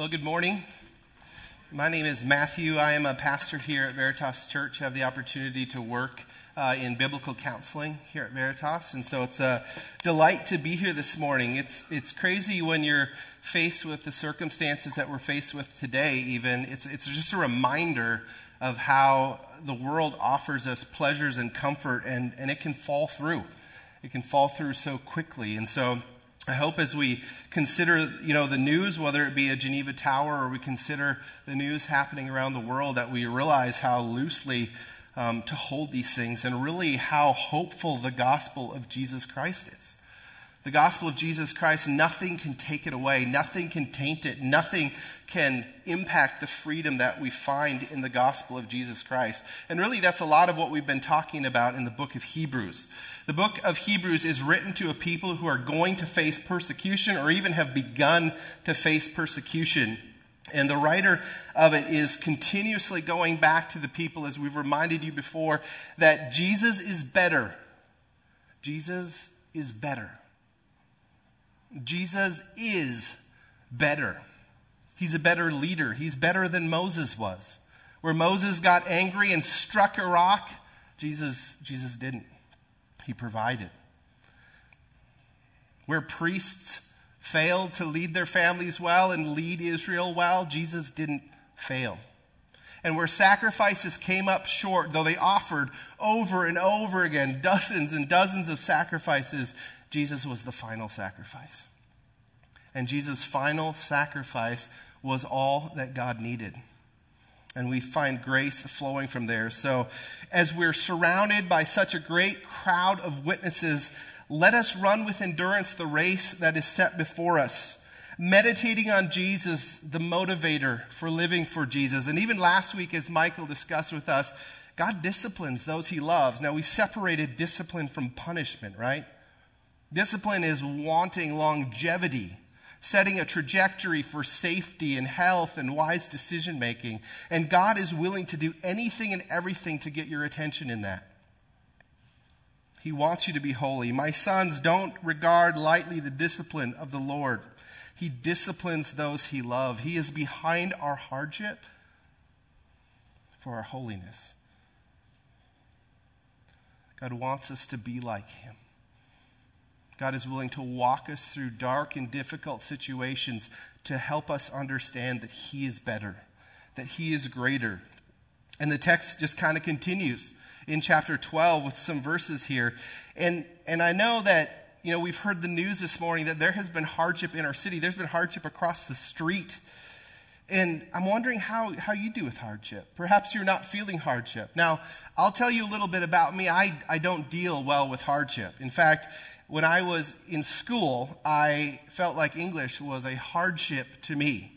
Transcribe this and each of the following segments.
Well, good morning. My name is Matthew. I am a pastor here at Veritas Church. I have the opportunity to work uh, in biblical counseling here at Veritas, and so it's a delight to be here this morning. It's it's crazy when you're faced with the circumstances that we're faced with today. Even it's it's just a reminder of how the world offers us pleasures and comfort, and and it can fall through. It can fall through so quickly, and so I hope as we consider, you know, the news, whether it be a Geneva Tower or we consider the news happening around the world, that we realize how loosely um, to hold these things and really how hopeful the gospel of Jesus Christ is. The gospel of Jesus Christ, nothing can take it away. Nothing can taint it. Nothing can impact the freedom that we find in the gospel of Jesus Christ. And really, that's a lot of what we've been talking about in the book of Hebrews. The book of Hebrews is written to a people who are going to face persecution or even have begun to face persecution. And the writer of it is continuously going back to the people, as we've reminded you before, that Jesus is better. Jesus is better. Jesus is better. He's a better leader. He's better than Moses was. Where Moses got angry and struck a rock, Jesus, Jesus didn't. He provided. Where priests failed to lead their families well and lead Israel well, Jesus didn't fail. And where sacrifices came up short, though they offered over and over again dozens and dozens of sacrifices, Jesus was the final sacrifice. And Jesus' final sacrifice was all that God needed and we find grace flowing from there. So, as we're surrounded by such a great crowd of witnesses, let us run with endurance the race that is set before us. Meditating on Jesus, the motivator for living for Jesus. And even last week, as Michael discussed with us, God disciplines those he loves. Now, we separated discipline from punishment, right? Discipline is wanting longevity setting a trajectory for safety and health and wise decision making. And God is willing to do anything and everything to get your attention in that. He wants you to be holy. My sons, don't regard lightly the discipline of the Lord. He disciplines those he loves. He is behind our hardship for our holiness. God wants us to be like him. God is willing to walk us through dark and difficult situations to help us understand that He is better, that He is greater. And the text just kind of continues in chapter 12 with some verses here. And, and I know that, you know, we've heard the news this morning that there has been hardship in our city, there's been hardship across the street. And I'm wondering how, how you do with hardship. Perhaps you're not feeling hardship. Now, I'll tell you a little bit about me. I, I don't deal well with hardship. In fact, when I was in school, I felt like English was a hardship to me.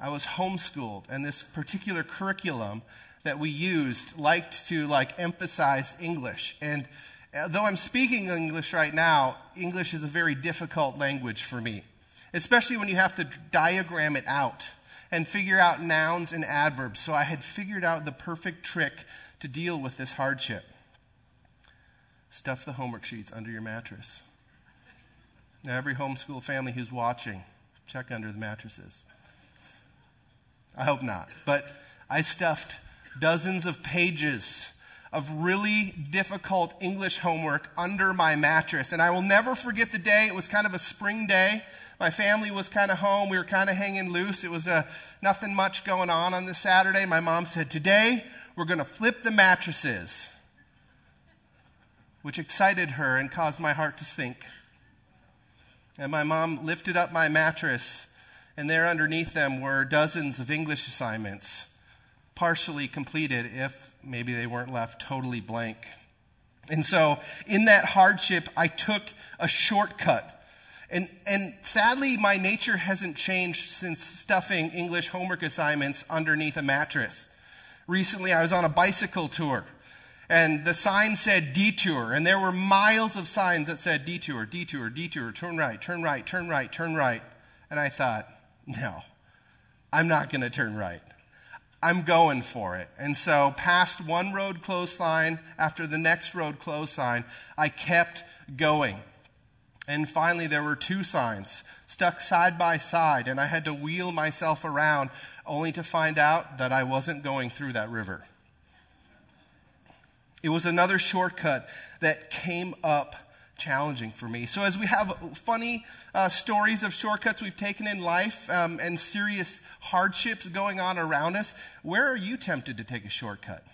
I was homeschooled, and this particular curriculum that we used liked to like emphasize English. And uh, though I'm speaking English right now, English is a very difficult language for me, especially when you have to diagram it out and figure out nouns and adverbs. So I had figured out the perfect trick to deal with this hardship. Stuff the homework sheets under your mattress. Now, every homeschool family who's watching, check under the mattresses. I hope not. But I stuffed dozens of pages of really difficult English homework under my mattress. And I will never forget the day. It was kind of a spring day. My family was kind of home. We were kind of hanging loose. It was uh, nothing much going on on this Saturday. My mom said, Today, we're going to flip the mattresses which excited her and caused my heart to sink. And my mom lifted up my mattress, and there underneath them were dozens of English assignments, partially completed, if maybe they weren't left totally blank. And so, in that hardship, I took a shortcut. And, and sadly, my nature hasn't changed since stuffing English homework assignments underneath a mattress. Recently, I was on a bicycle tour and the sign said detour, and there were miles of signs that said detour, detour, detour, turn right, turn right, turn right, turn right. And I thought, no, I'm not going to turn right. I'm going for it. And so, past one road close sign after the next road close sign, I kept going. And finally, there were two signs stuck side by side, and I had to wheel myself around only to find out that I wasn't going through that river. It was another shortcut that came up challenging for me. So, as we have funny uh, stories of shortcuts we've taken in life um, and serious hardships going on around us, where are you tempted to take a shortcut?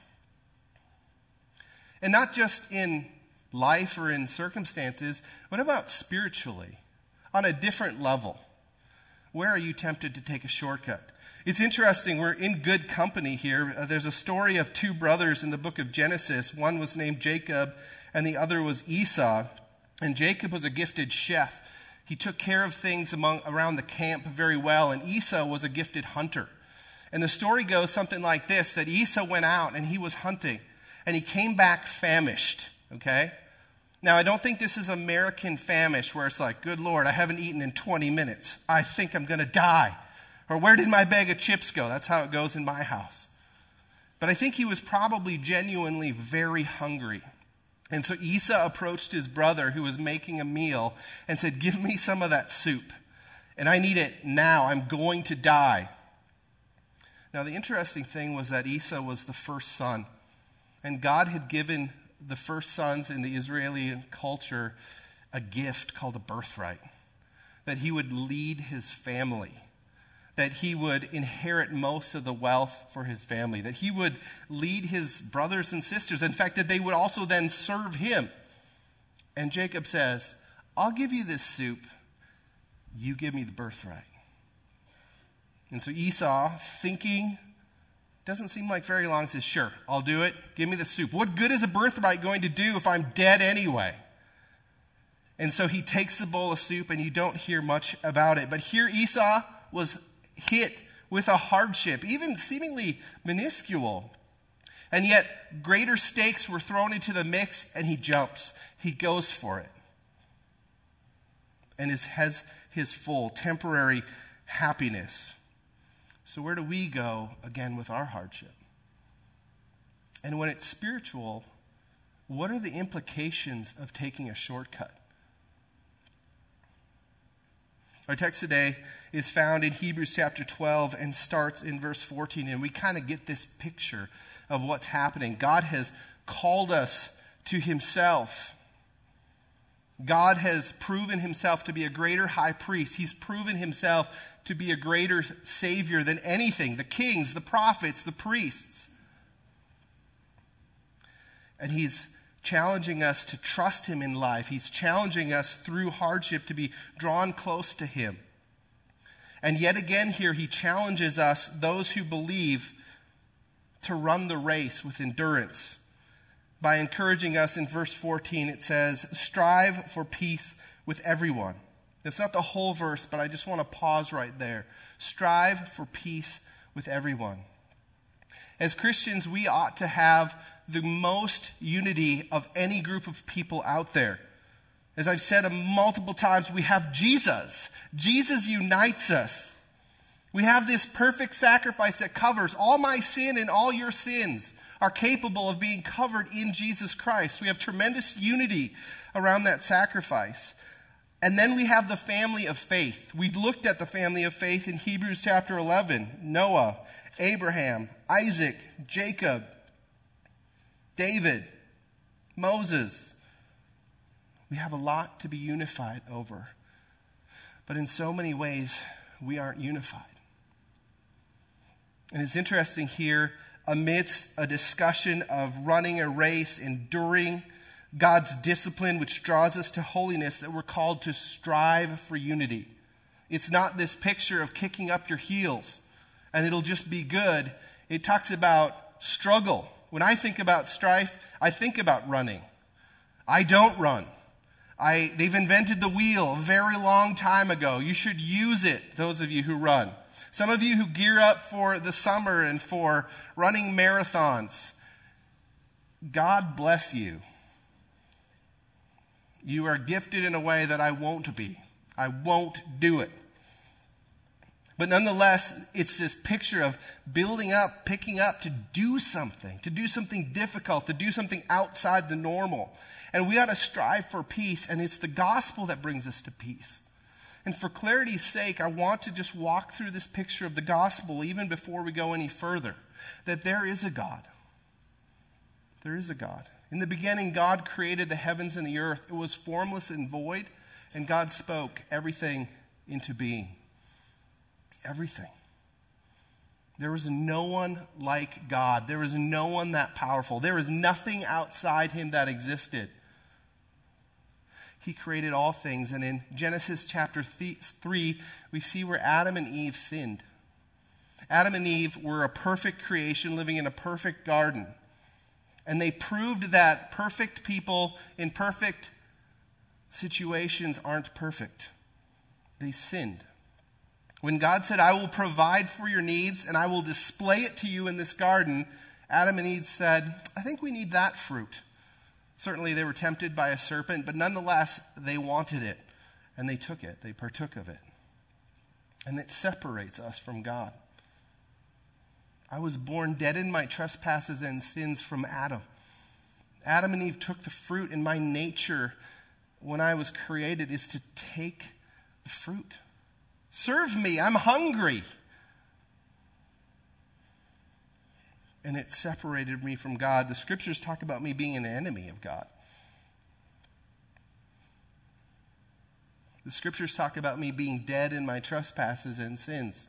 And not just in life or in circumstances, what about spiritually? On a different level? Where are you tempted to take a shortcut? It's interesting, we're in good company here. Uh, there's a story of two brothers in the book of Genesis. One was named Jacob, and the other was Esau. And Jacob was a gifted chef. He took care of things among, around the camp very well, and Esau was a gifted hunter. And the story goes something like this that Esau went out and he was hunting, and he came back famished, okay? Now, I don't think this is American famish where it's like, good Lord, I haven't eaten in 20 minutes. I think I'm going to die. Or where did my bag of chips go? That's how it goes in my house. But I think he was probably genuinely very hungry. And so Esau approached his brother who was making a meal and said, Give me some of that soup. And I need it now. I'm going to die. Now, the interesting thing was that Esau was the first son. And God had given the first sons in the Israeli culture a gift called a birthright that he would lead his family that he would inherit most of the wealth for his family, that he would lead his brothers and sisters. In fact, that they would also then serve him. And Jacob says, I'll give you this soup, you give me the birthright. And so Esau, thinking, doesn't seem like very long, says, Sure, I'll do it. Give me the soup. What good is a birthright going to do if I'm dead anyway? And so he takes the bowl of soup, and you don't hear much about it. But here Esau was hit with a hardship, even seemingly minuscule. And yet, greater stakes were thrown into the mix, and he jumps. He goes for it. And has his full temporary happiness. So, where do we go again with our hardship? And when it's spiritual, what are the implications of taking a shortcut? Our text today is found in Hebrews chapter 12 and starts in verse 14. And we kind of get this picture of what's happening. God has called us to himself. God has proven himself to be a greater high priest. He's proven himself to be a greater savior than anything the kings, the prophets, the priests. And he's challenging us to trust Him in life. He's challenging us through hardship to be drawn close to Him. And yet again, here, He challenges us, those who believe, to run the race with endurance. By encouraging us in verse 14, it says, Strive for peace with everyone. That's not the whole verse, but I just want to pause right there. Strive for peace with everyone. As Christians, we ought to have the most unity of any group of people out there. As I've said multiple times, we have Jesus. Jesus unites us. We have this perfect sacrifice that covers all my sin and all your sins are capable of being covered in Jesus Christ. We have tremendous unity around that sacrifice. And then we have the family of faith. We looked at the family of faith in Hebrews chapter 11 Noah, Abraham, Isaac, Jacob, David, Moses. We have a lot to be unified over. But in so many ways, we aren't unified. And it's interesting here, amidst a discussion of running a race, enduring God's discipline, which draws us to holiness, that we're called to strive for unity. It's not this picture of kicking up your heels and it'll just be good. It talks about struggle when I think about strife, I think about running. I don't run. I, they've invented the wheel a very long time ago. You should use it, those of you who run. Some of you who gear up for the summer and for running marathons, God bless you. You are gifted in a way that I won't be. I won't do it. But nonetheless, it's this picture of building up, picking up to do something, to do something difficult, to do something outside the normal. And we ought to strive for peace, and it's the gospel that brings us to peace. And for clarity's sake, I want to just walk through this picture of the gospel even before we go any further that there is a God. There is a God. In the beginning, God created the heavens and the earth. It was formless and void, and God spoke everything into being everything. There was no one like God. There was no one that powerful. There was nothing outside him that existed. He created all things. And in Genesis chapter 3, we see where Adam and Eve sinned. Adam and Eve were a perfect creation living in a perfect garden. And they proved that perfect people in perfect situations aren't perfect. They sinned. When God said, I will provide for your needs and I will display it to you in this garden, Adam and Eve said, I think we need that fruit. Certainly they were tempted by a serpent, but nonetheless, they wanted it and they took it. They partook of it. And it separates us from God. I was born dead in my trespasses and sins from Adam. Adam and Eve took the fruit, and my nature when I was created is to take the fruit. Serve me, I'm hungry. And it separated me from God. The scriptures talk about me being an enemy of God. The scriptures talk about me being dead in my trespasses and sins.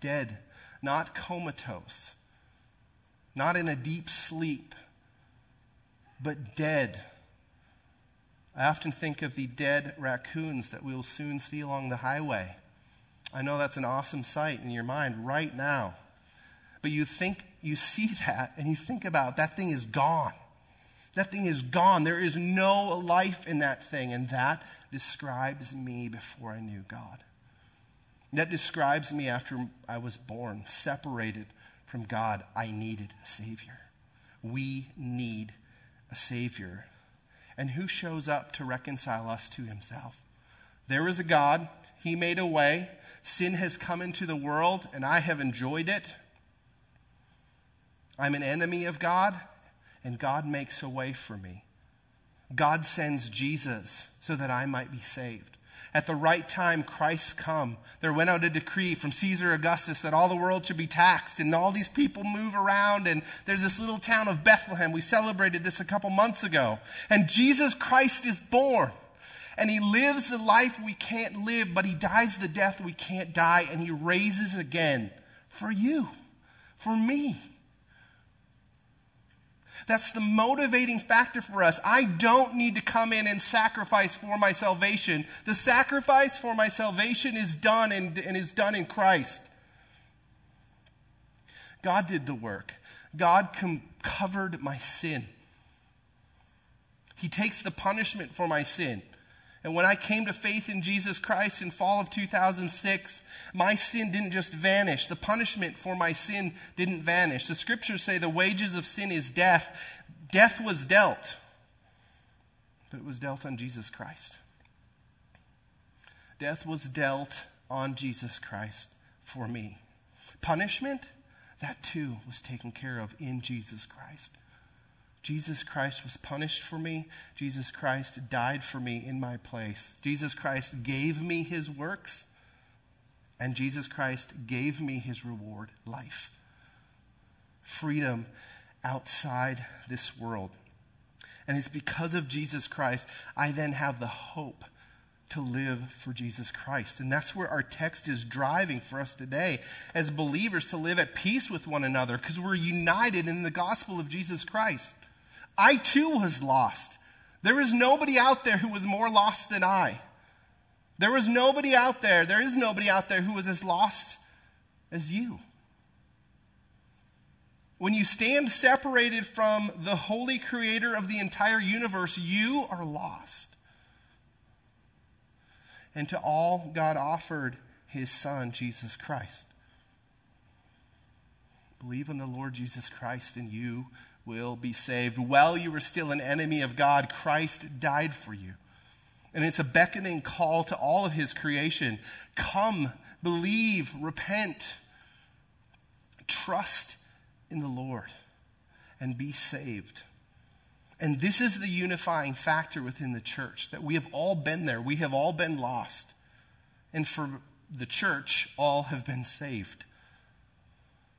Dead, not comatose, not in a deep sleep, but dead I often think of the dead raccoons that we'll soon see along the highway. I know that's an awesome sight in your mind right now. But you think, you see that and you think about that thing is gone. That thing is gone. There is no life in that thing. And that describes me before I knew God. That describes me after I was born, separated from God. I needed a Savior. We need a Savior and who shows up to reconcile us to himself? There is a God. He made a way. Sin has come into the world, and I have enjoyed it. I'm an enemy of God, and God makes a way for me. God sends Jesus so that I might be saved. At the right time, Christ come. There went out a decree from Caesar Augustus that all the world should be taxed, and all these people move around. And there's this little town of Bethlehem. We celebrated this a couple months ago. And Jesus Christ is born. And he lives the life we can't live, but he dies the death we can't die, and he raises again for you, for me. That's the motivating factor for us. I don't need to come in and sacrifice for my salvation. The sacrifice for my salvation is done and, and is done in Christ. God did the work. God com- covered my sin. He takes the punishment for my sin. And when I came to faith in Jesus Christ in fall of 2006, my sin didn't just vanish. The punishment for my sin didn't vanish. The scriptures say the wages of sin is death. Death was dealt, but it was dealt on Jesus Christ. Death was dealt on Jesus Christ for me. Punishment, that too was taken care of in Jesus Christ. Jesus Christ was punished for me. Jesus Christ died for me in my place. Jesus Christ gave me his works, and Jesus Christ gave me his reward life. Freedom outside this world. And it's because of Jesus Christ I then have the hope to live for Jesus Christ. And that's where our text is driving for us today as believers to live at peace with one another because we're united in the gospel of Jesus Christ. I too was lost. There is nobody out there who was more lost than I. There was nobody out there, there is nobody out there who was as lost as you. When you stand separated from the holy creator of the entire universe, you are lost. And to all, God offered his son, Jesus Christ. Believe in the Lord Jesus Christ, and you will be saved. While you were still an enemy of God, Christ died for you. And it's a beckoning call to all of his creation. Come Believe, repent, trust in the Lord, and be saved. And this is the unifying factor within the church that we have all been there. We have all been lost. And for the church, all have been saved.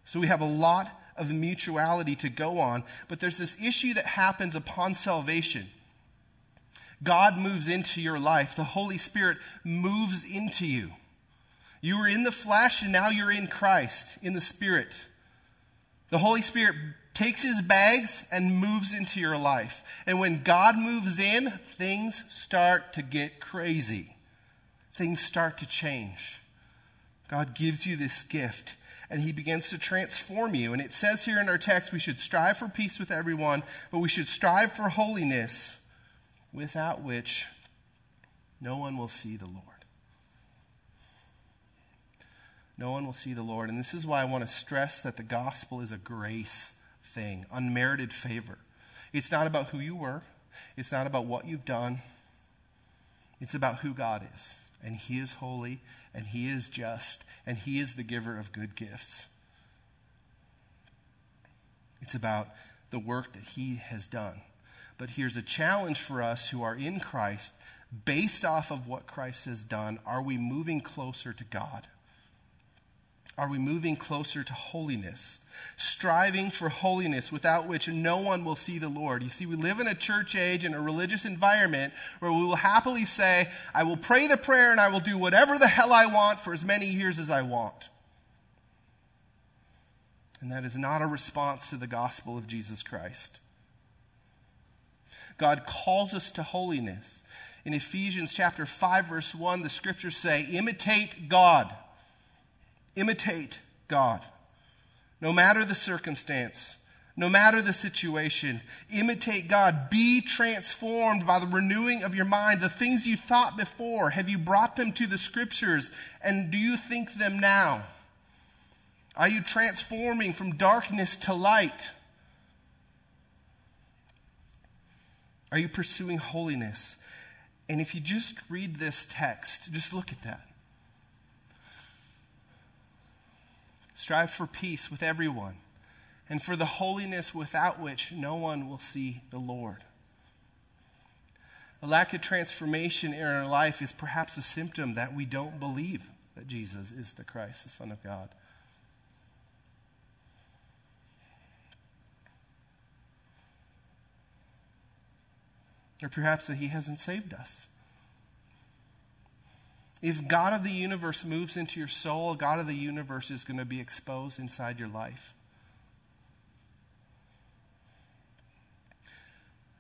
So we have a lot of mutuality to go on, but there's this issue that happens upon salvation. God moves into your life, the Holy Spirit moves into you. You were in the flesh, and now you're in Christ, in the Spirit. The Holy Spirit takes his bags and moves into your life. And when God moves in, things start to get crazy. Things start to change. God gives you this gift and he begins to transform you. And it says here in our text we should strive for peace with everyone, but we should strive for holiness, without which no one will see the Lord. No one will see the Lord. And this is why I want to stress that the gospel is a grace thing, unmerited favor. It's not about who you were, it's not about what you've done, it's about who God is. And He is holy, and He is just, and He is the giver of good gifts. It's about the work that He has done. But here's a challenge for us who are in Christ. Based off of what Christ has done, are we moving closer to God? Are we moving closer to holiness? Striving for holiness without which no one will see the Lord. You see, we live in a church age and a religious environment where we will happily say, I will pray the prayer and I will do whatever the hell I want for as many years as I want. And that is not a response to the gospel of Jesus Christ. God calls us to holiness. In Ephesians chapter 5 verse 1, the scriptures say, "Imitate God." Imitate God. No matter the circumstance, no matter the situation, imitate God. Be transformed by the renewing of your mind. The things you thought before, have you brought them to the scriptures? And do you think them now? Are you transforming from darkness to light? Are you pursuing holiness? And if you just read this text, just look at that. Strive for peace with everyone and for the holiness without which no one will see the Lord. A lack of transformation in our life is perhaps a symptom that we don't believe that Jesus is the Christ, the Son of God. Or perhaps that He hasn't saved us. If God of the universe moves into your soul, God of the universe is going to be exposed inside your life.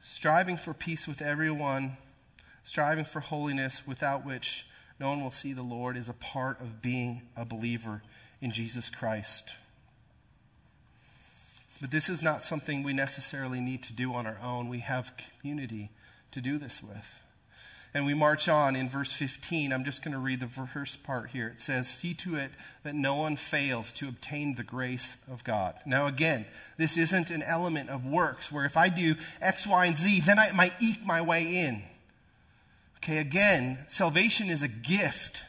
Striving for peace with everyone, striving for holiness without which no one will see the Lord, is a part of being a believer in Jesus Christ. But this is not something we necessarily need to do on our own. We have community to do this with. And we march on in verse 15. I'm just going to read the first part here. It says, See to it that no one fails to obtain the grace of God. Now, again, this isn't an element of works where if I do X, Y, and Z, then I might eke my way in. Okay, again, salvation is a gift.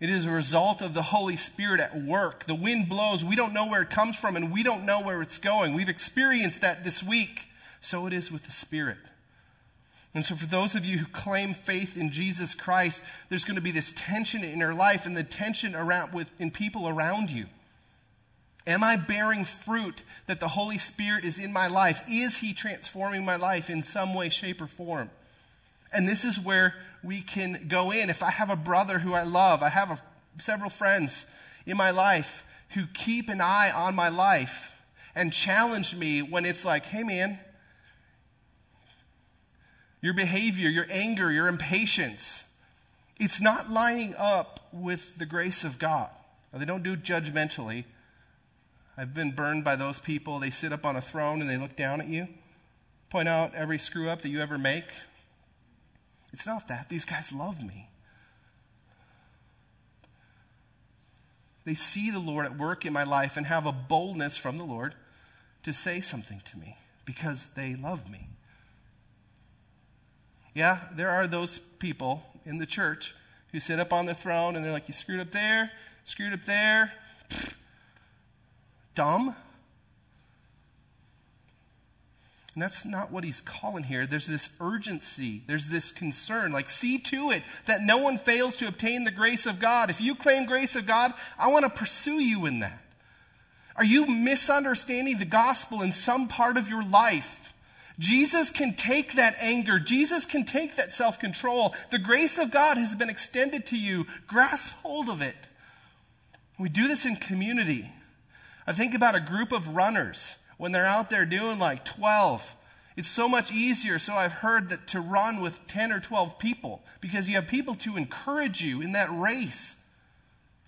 It is a result of the Holy Spirit at work. The wind blows. We don't know where it comes from, and we don't know where it's going. We've experienced that this week. So it is with the Spirit. And so, for those of you who claim faith in Jesus Christ, there's going to be this tension in your life and the tension around with, in people around you. Am I bearing fruit that the Holy Spirit is in my life? Is He transforming my life in some way, shape, or form? And this is where we can go in. If I have a brother who I love, I have a, several friends in my life who keep an eye on my life and challenge me when it's like, hey man, your behavior, your anger, your impatience. It's not lining up with the grace of God. Now, they don't do it judgmentally. I've been burned by those people. They sit up on a throne and they look down at you, point out every screw up that you ever make. It's not that. These guys love me. They see the Lord at work in my life and have a boldness from the Lord to say something to me because they love me. Yeah, there are those people in the church who sit up on the throne and they're like, You screwed up there, screwed up there. Dumb. And that's not what he's calling here. There's this urgency, there's this concern. Like, see to it that no one fails to obtain the grace of God. If you claim grace of God, I want to pursue you in that. Are you misunderstanding the gospel in some part of your life? Jesus can take that anger. Jesus can take that self control. The grace of God has been extended to you. Grasp hold of it. We do this in community. I think about a group of runners when they're out there doing like 12. It's so much easier, so I've heard, that to run with 10 or 12 people because you have people to encourage you in that race.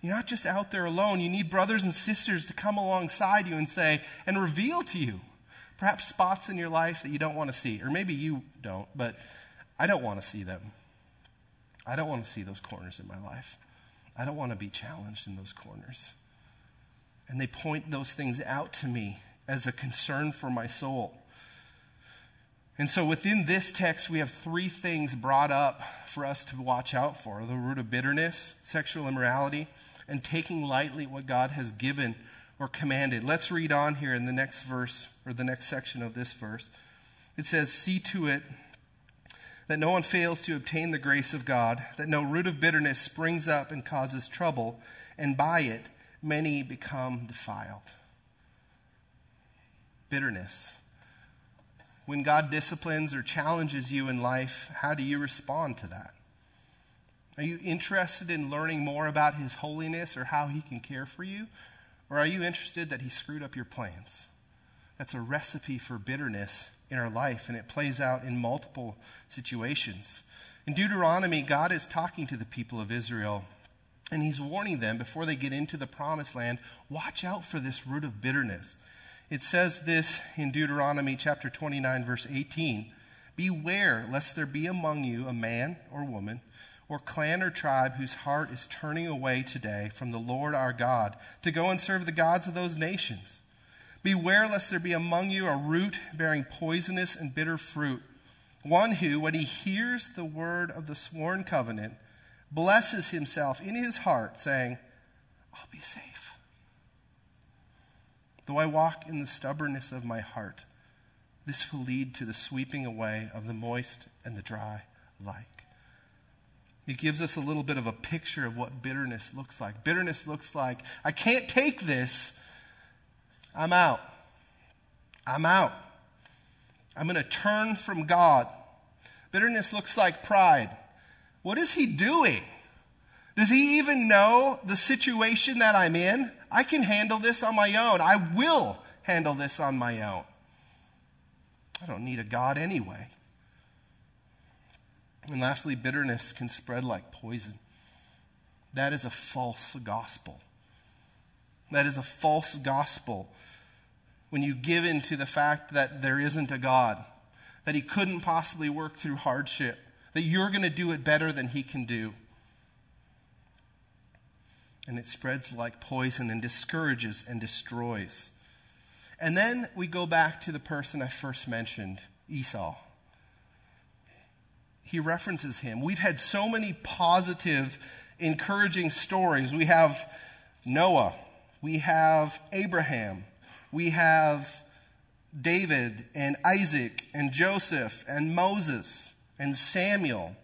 You're not just out there alone. You need brothers and sisters to come alongside you and say, and reveal to you perhaps spots in your life that you don't want to see. Or maybe you don't, but I don't want to see them. I don't want to see those corners in my life. I don't want to be challenged in those corners. And they point those things out to me as a concern for my soul. And so within this text, we have three things brought up for us to watch out for the root of bitterness, sexual immorality, and taking lightly what God has given or commanded. Let's read on here in the next verse, or the next section of this verse. It says, See to it that no one fails to obtain the grace of God, that no root of bitterness springs up and causes trouble, and by it many become defiled bitterness. When God disciplines or challenges you in life, how do you respond to that? Are you interested in learning more about His holiness or how He can care for you? Or are you interested that He screwed up your plans? That's a recipe for bitterness in our life, and it plays out in multiple situations. In Deuteronomy, God is talking to the people of Israel, and He's warning them before they get into the promised land watch out for this root of bitterness. It says this in Deuteronomy chapter 29, verse 18 Beware lest there be among you a man or woman or clan or tribe whose heart is turning away today from the Lord our God to go and serve the gods of those nations. Beware lest there be among you a root bearing poisonous and bitter fruit, one who, when he hears the word of the sworn covenant, blesses himself in his heart, saying, I'll be safe. Though I walk in the stubbornness of my heart, this will lead to the sweeping away of the moist and the dry alike. It gives us a little bit of a picture of what bitterness looks like. Bitterness looks like, I can't take this. I'm out. I'm out. I'm going to turn from God. Bitterness looks like pride. What is he doing? Does he even know the situation that I'm in? I can handle this on my own. I will handle this on my own. I don't need a God anyway. And lastly, bitterness can spread like poison. That is a false gospel. That is a false gospel when you give in to the fact that there isn't a God, that He couldn't possibly work through hardship, that you're going to do it better than He can do and it spreads like poison and discourages and destroys. And then we go back to the person I first mentioned, Esau. He references him. We've had so many positive, encouraging stories. We have Noah, we have Abraham, we have David and Isaac and Joseph and Moses and Samuel.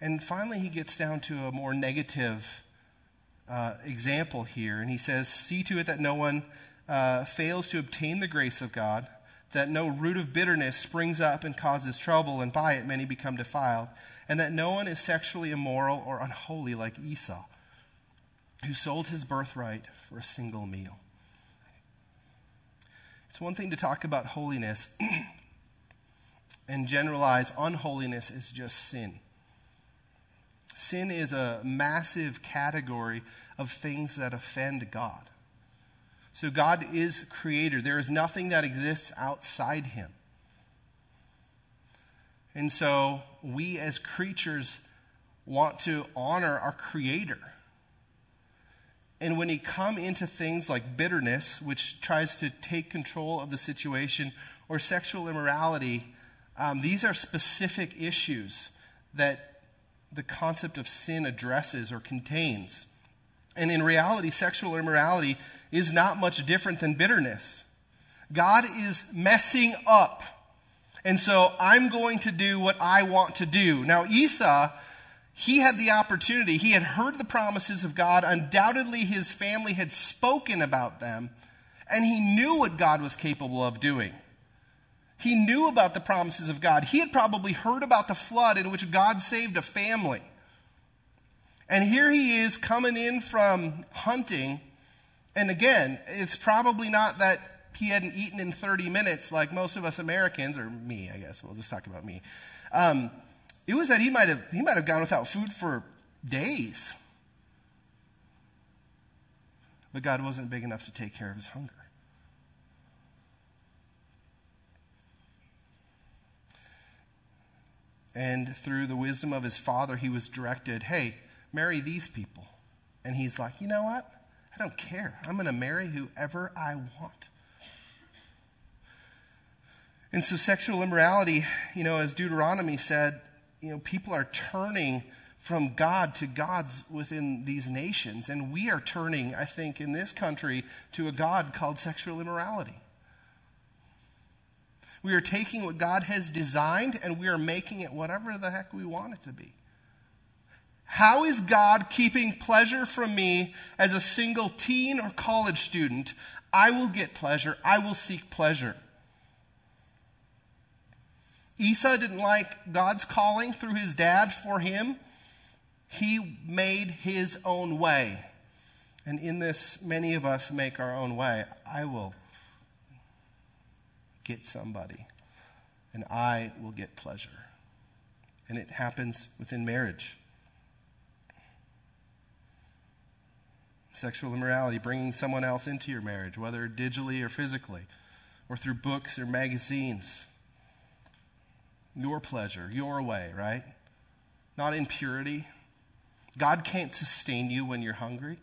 And finally, he gets down to a more negative uh, example here. And he says, See to it that no one uh, fails to obtain the grace of God, that no root of bitterness springs up and causes trouble, and by it many become defiled, and that no one is sexually immoral or unholy like Esau, who sold his birthright for a single meal. It's one thing to talk about holiness and generalize unholiness as just sin. Sin is a massive category of things that offend God. So God is creator. There is nothing that exists outside him. And so we as creatures want to honor our creator. And when you come into things like bitterness, which tries to take control of the situation, or sexual immorality, um, these are specific issues that the concept of sin addresses or contains. And in reality, sexual immorality is not much different than bitterness. God is messing up. And so I'm going to do what I want to do. Now, Esau, he had the opportunity. He had heard the promises of God. Undoubtedly, his family had spoken about them. And he knew what God was capable of doing. He knew about the promises of God. He had probably heard about the flood in which God saved a family. And here he is coming in from hunting. And again, it's probably not that he hadn't eaten in 30 minutes like most of us Americans, or me, I guess. We'll just talk about me. Um, it was that he might have he might have gone without food for days. But God wasn't big enough to take care of his hunger. And through the wisdom of his father, he was directed, hey, marry these people. And he's like, you know what? I don't care. I'm going to marry whoever I want. And so, sexual immorality, you know, as Deuteronomy said, you know, people are turning from God to gods within these nations. And we are turning, I think, in this country to a God called sexual immorality. We are taking what God has designed and we are making it whatever the heck we want it to be. How is God keeping pleasure from me as a single teen or college student? I will get pleasure. I will seek pleasure. Esau didn't like God's calling through his dad for him. He made his own way. And in this, many of us make our own way. I will get somebody, and I will get pleasure. And it happens within marriage. Sexual immorality, bringing someone else into your marriage, whether digitally or physically, or through books or magazines. Your pleasure, your way, right? Not impurity. God can't sustain you when you're hungry.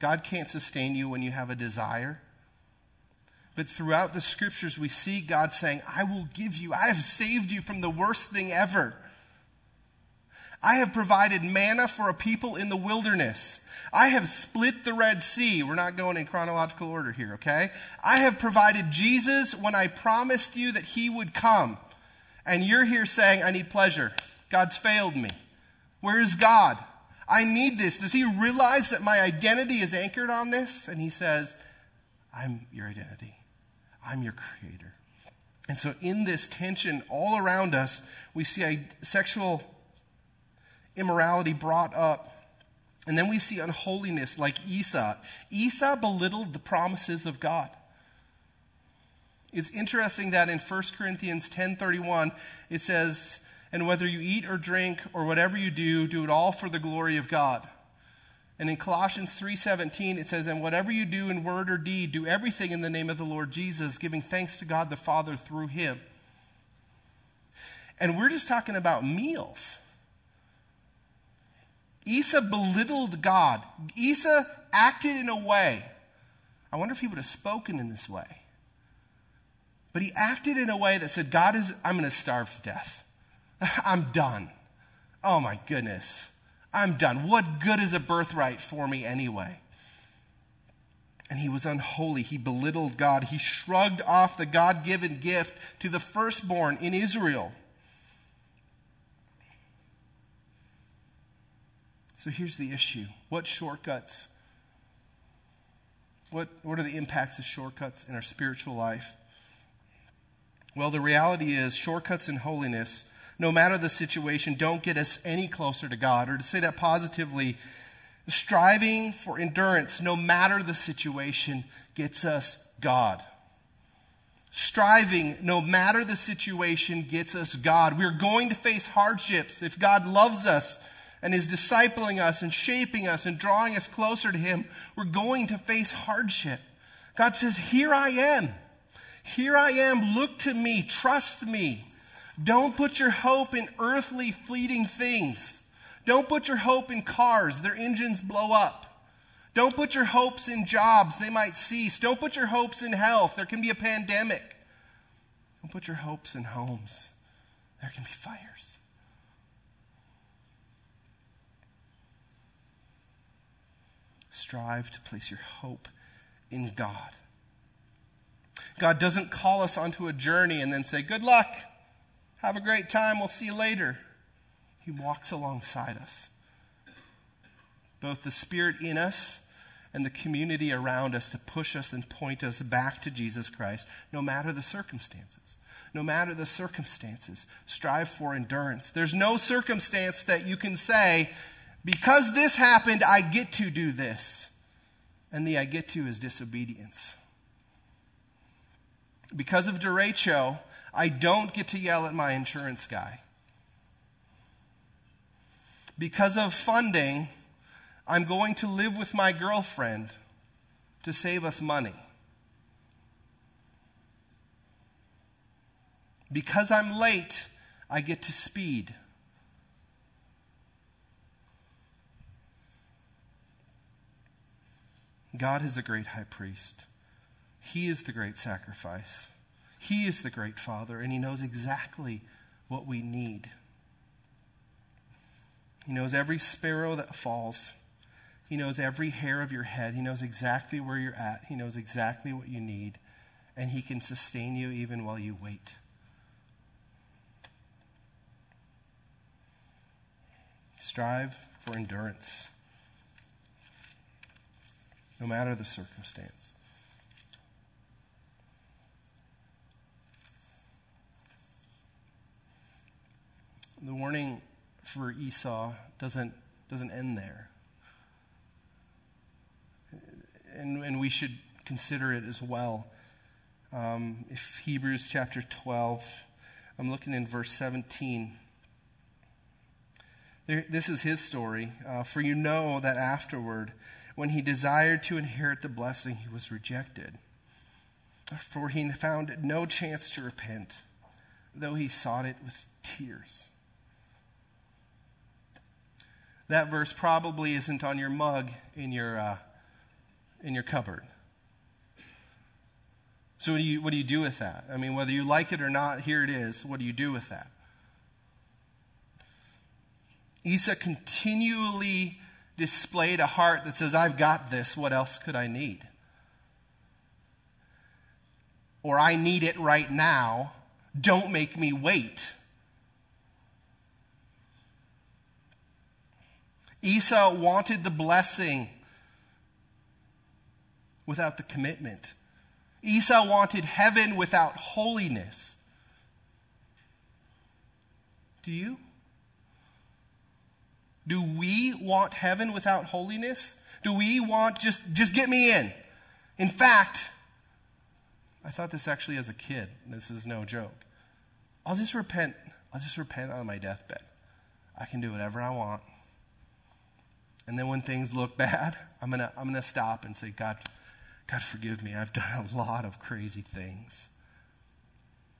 God can't sustain you when you have a desire. But throughout the scriptures, we see God saying, I will give you, I have saved you from the worst thing ever. I have provided manna for a people in the wilderness. I have split the Red Sea. We're not going in chronological order here, okay? I have provided Jesus when I promised you that he would come. And you're here saying, I need pleasure. God's failed me. Where is God? I need this. Does he realize that my identity is anchored on this? And he says, I'm your identity. I'm your creator. And so, in this tension all around us, we see a sexual immorality brought up. And then we see unholiness like Esau. Esau belittled the promises of God. It's interesting that in 1 Corinthians 10:31 it says, "And whether you eat or drink or whatever you do, do it all for the glory of God." And in Colossians 3:17 it says, "And whatever you do in word or deed, do everything in the name of the Lord Jesus, giving thanks to God the Father through him." And we're just talking about meals. Esau belittled God. Esau acted in a way. I wonder if he would have spoken in this way. But he acted in a way that said, God is, I'm going to starve to death. I'm done. Oh my goodness. I'm done. What good is a birthright for me anyway? And he was unholy. He belittled God. He shrugged off the God given gift to the firstborn in Israel. So here's the issue what shortcuts? What, what are the impacts of shortcuts in our spiritual life? Well, the reality is, shortcuts in holiness no matter the situation, don't get us any closer to God. Or to say that positively, striving for endurance, no matter the situation, gets us God. Striving, no matter the situation, gets us God. We're going to face hardships. If God loves us and is discipling us and shaping us and drawing us closer to Him, we're going to face hardship. God says, Here I am. Here I am. Look to me. Trust me. Don't put your hope in earthly, fleeting things. Don't put your hope in cars, their engines blow up. Don't put your hopes in jobs, they might cease. Don't put your hopes in health, there can be a pandemic. Don't put your hopes in homes, there can be fires. Strive to place your hope in God. God doesn't call us onto a journey and then say, Good luck. Have a great time. We'll see you later. He walks alongside us. Both the Spirit in us and the community around us to push us and point us back to Jesus Christ, no matter the circumstances. No matter the circumstances, strive for endurance. There's no circumstance that you can say, because this happened, I get to do this. And the I get to is disobedience. Because of derecho, I don't get to yell at my insurance guy. Because of funding, I'm going to live with my girlfriend to save us money. Because I'm late, I get to speed. God is a great high priest. He is the great sacrifice. He is the great Father, and He knows exactly what we need. He knows every sparrow that falls. He knows every hair of your head. He knows exactly where you're at. He knows exactly what you need. And He can sustain you even while you wait. Strive for endurance, no matter the circumstance. The warning for Esau doesn't, doesn't end there. And, and we should consider it as well. Um, if Hebrews chapter 12, I'm looking in verse 17. There, this is his story. Uh, for you know that afterward, when he desired to inherit the blessing, he was rejected. For he found no chance to repent, though he sought it with tears. That verse probably isn't on your mug in your, uh, in your cupboard. So, what do, you, what do you do with that? I mean, whether you like it or not, here it is. What do you do with that? Esau continually displayed a heart that says, I've got this. What else could I need? Or I need it right now. Don't make me wait. Esau wanted the blessing without the commitment. Esau wanted heaven without holiness. Do you? Do we want heaven without holiness? Do we want just just get me in? In fact, I thought this actually as a kid. This is no joke. I'll just repent. I'll just repent on my deathbed. I can do whatever I want. And then when things look bad, I'm going to I'm going to stop and say, God, God, forgive me. I've done a lot of crazy things.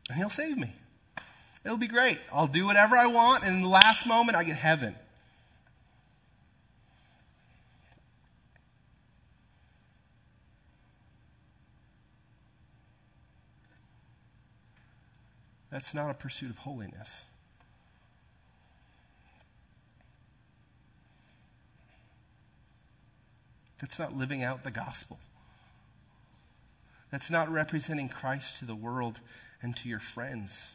And He'll save me. It'll be great. I'll do whatever I want, and in the last moment, I get heaven. That's not a pursuit of holiness. That's not living out the gospel. That's not representing Christ to the world and to your friends.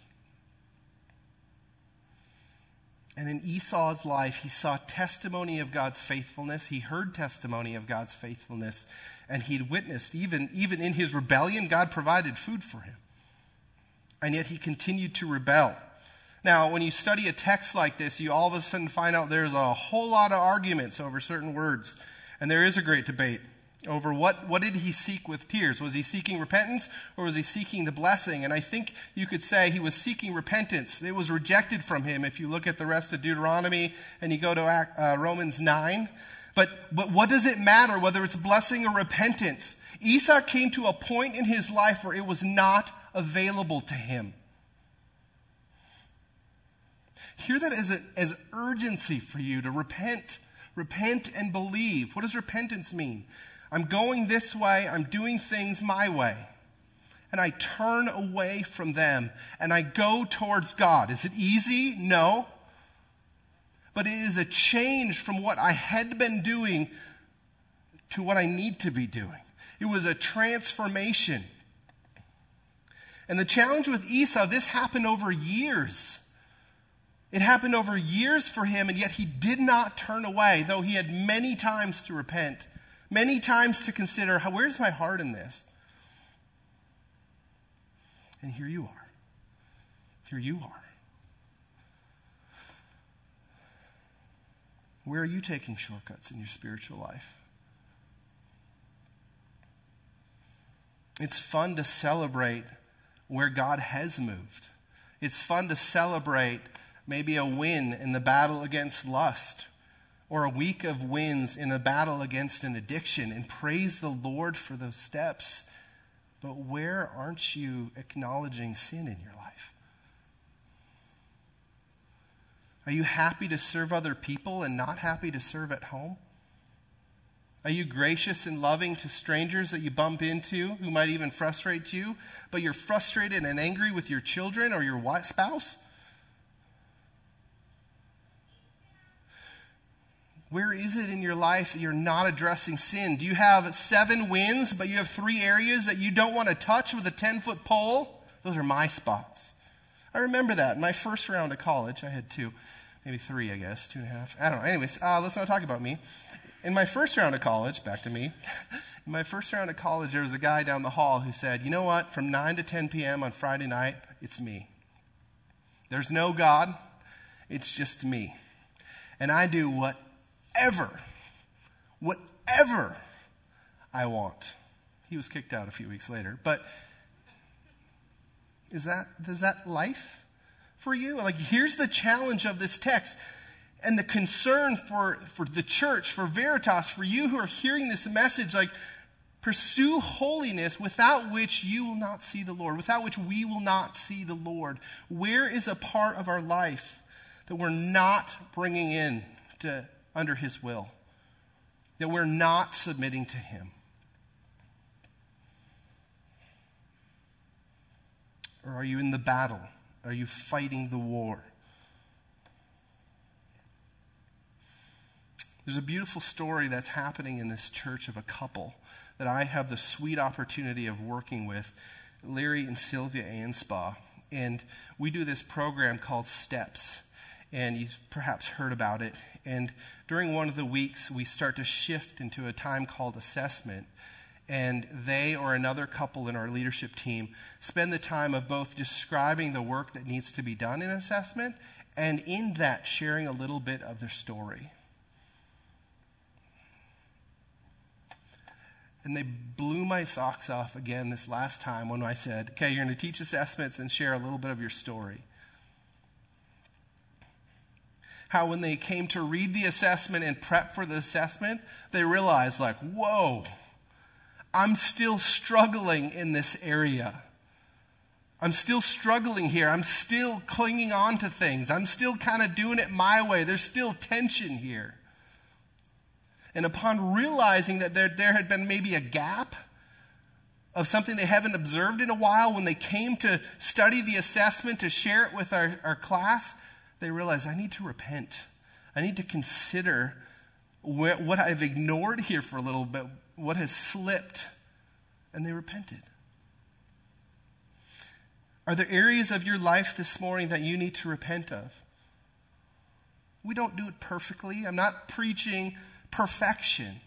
And in Esau's life, he saw testimony of God's faithfulness. He heard testimony of God's faithfulness. And he'd witnessed, even, even in his rebellion, God provided food for him. And yet he continued to rebel. Now, when you study a text like this, you all of a sudden find out there's a whole lot of arguments over certain words. And there is a great debate over what, what did he seek with tears? Was he seeking repentance or was he seeking the blessing? And I think you could say he was seeking repentance. It was rejected from him if you look at the rest of Deuteronomy and you go to uh, Romans 9. But, but what does it matter whether it's blessing or repentance? Esau came to a point in his life where it was not available to him. Hear that as, a, as urgency for you to repent Repent and believe. What does repentance mean? I'm going this way, I'm doing things my way. And I turn away from them and I go towards God. Is it easy? No. But it is a change from what I had been doing to what I need to be doing. It was a transformation. And the challenge with Esau, this happened over years. It happened over years for him, and yet he did not turn away, though he had many times to repent, many times to consider, where's my heart in this? And here you are. Here you are. Where are you taking shortcuts in your spiritual life? It's fun to celebrate where God has moved. It's fun to celebrate maybe a win in the battle against lust or a week of wins in a battle against an addiction and praise the Lord for those steps. But where aren't you acknowledging sin in your life? Are you happy to serve other people and not happy to serve at home? Are you gracious and loving to strangers that you bump into who might even frustrate you, but you're frustrated and angry with your children or your spouse? Where is it in your life that you're not addressing sin? Do you have seven wins, but you have three areas that you don't want to touch with a 10 foot pole? Those are my spots. I remember that in my first round of college. I had two, maybe three, I guess, two and a half. I don't know. Anyways, uh, let's not talk about me. In my first round of college, back to me, in my first round of college, there was a guy down the hall who said, You know what? From 9 to 10 p.m. on Friday night, it's me. There's no God, it's just me. And I do whatever, whatever I want. He was kicked out a few weeks later. But is that, is that life for you? Like, here's the challenge of this text and the concern for, for the church, for Veritas, for you who are hearing this message, like, pursue holiness without which you will not see the Lord, without which we will not see the Lord. Where is a part of our life that we're not bringing in to under His will? That we're not submitting to Him? Or are you in the battle? Are you fighting the war? There's a beautiful story that's happening in this church of a couple that I have the sweet opportunity of working with, Larry and Sylvia Anspaugh. And we do this program called Steps. And you've perhaps heard about it. And during one of the weeks, we start to shift into a time called assessment. And they or another couple in our leadership team spend the time of both describing the work that needs to be done in assessment and in that sharing a little bit of their story. And they blew my socks off again this last time when I said, okay, you're going to teach assessments and share a little bit of your story. How, when they came to read the assessment and prep for the assessment, they realized, like, whoa, I'm still struggling in this area. I'm still struggling here. I'm still clinging on to things. I'm still kind of doing it my way. There's still tension here. And upon realizing that there, there had been maybe a gap of something they haven't observed in a while, when they came to study the assessment to share it with our, our class, they realized I need to repent. I need to consider where, what I've ignored here for a little bit, what has slipped. And they repented. Are there areas of your life this morning that you need to repent of? We don't do it perfectly. I'm not preaching perfection.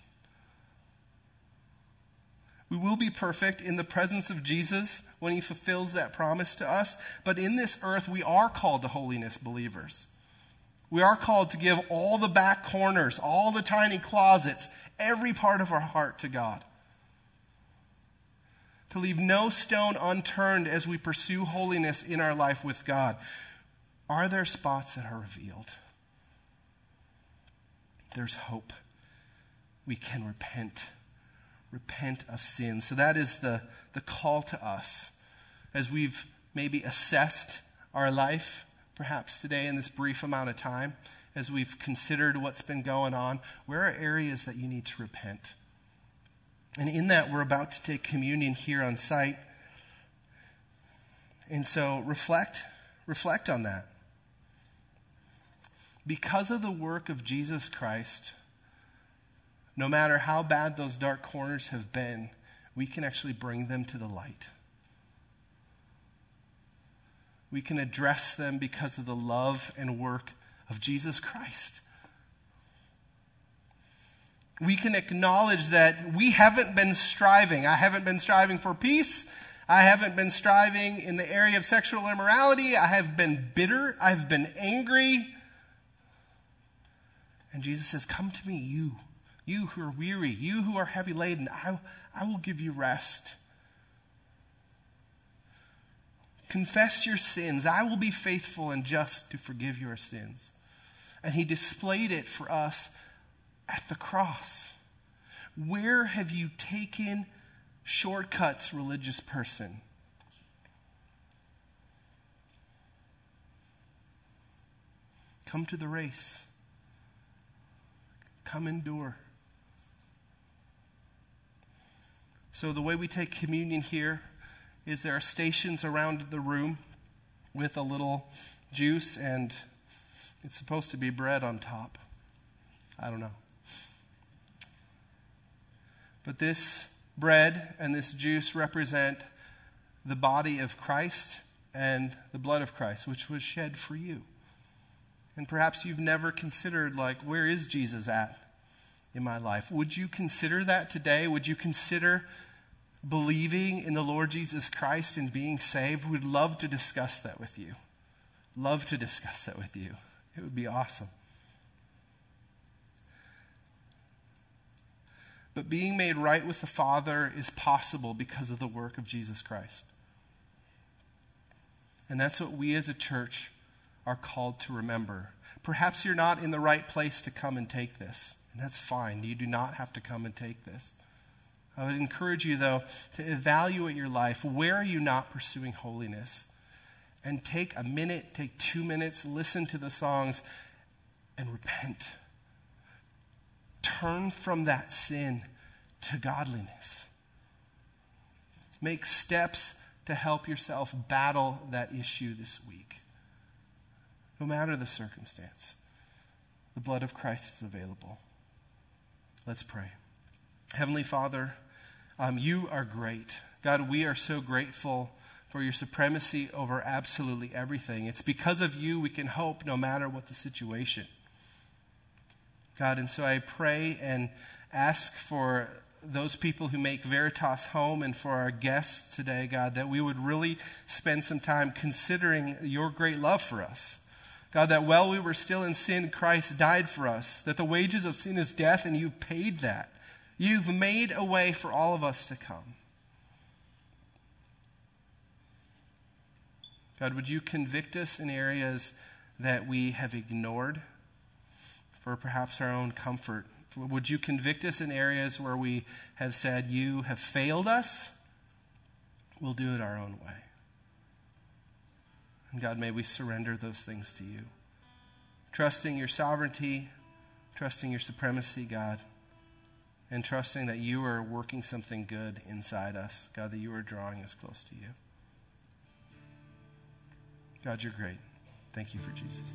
We will be perfect in the presence of Jesus when he fulfills that promise to us. But in this earth, we are called to holiness, believers. We are called to give all the back corners, all the tiny closets, every part of our heart to God. To leave no stone unturned as we pursue holiness in our life with God. Are there spots that are revealed? There's hope we can repent. Repent of sin. So that is the, the call to us. As we've maybe assessed our life, perhaps today in this brief amount of time, as we've considered what's been going on, where are areas that you need to repent? And in that, we're about to take communion here on site. And so reflect, reflect on that. Because of the work of Jesus Christ, no matter how bad those dark corners have been, we can actually bring them to the light. We can address them because of the love and work of Jesus Christ. We can acknowledge that we haven't been striving. I haven't been striving for peace. I haven't been striving in the area of sexual immorality. I have been bitter. I've been angry. And Jesus says, Come to me, you, you who are weary, you who are heavy laden. I, I will give you rest. Confess your sins. I will be faithful and just to forgive your sins. And he displayed it for us at the cross. Where have you taken shortcuts, religious person? Come to the race. Come endure. So, the way we take communion here is there are stations around the room with a little juice, and it's supposed to be bread on top. I don't know. But this bread and this juice represent the body of Christ and the blood of Christ, which was shed for you. And perhaps you've never considered, like, where is Jesus at in my life? Would you consider that today? Would you consider believing in the Lord Jesus Christ and being saved? We'd love to discuss that with you. Love to discuss that with you. It would be awesome. But being made right with the Father is possible because of the work of Jesus Christ. And that's what we as a church are called to remember. Perhaps you're not in the right place to come and take this, and that's fine. You do not have to come and take this. I would encourage you, though, to evaluate your life. Where are you not pursuing holiness? And take a minute, take two minutes, listen to the songs, and repent. Turn from that sin to godliness. Make steps to help yourself battle that issue this week. No matter the circumstance, the blood of Christ is available. Let's pray. Heavenly Father, um, you are great. God, we are so grateful for your supremacy over absolutely everything. It's because of you we can hope no matter what the situation. God, and so I pray and ask for those people who make Veritas home and for our guests today, God, that we would really spend some time considering your great love for us. God, that while we were still in sin, Christ died for us, that the wages of sin is death, and you paid that. You've made a way for all of us to come. God, would you convict us in areas that we have ignored for perhaps our own comfort? Would you convict us in areas where we have said, You have failed us? We'll do it our own way. And God, may we surrender those things to you. Trusting your sovereignty, trusting your supremacy, God and trusting that you are working something good inside us. God, that you are drawing us close to you. God, you're great. Thank you for Jesus.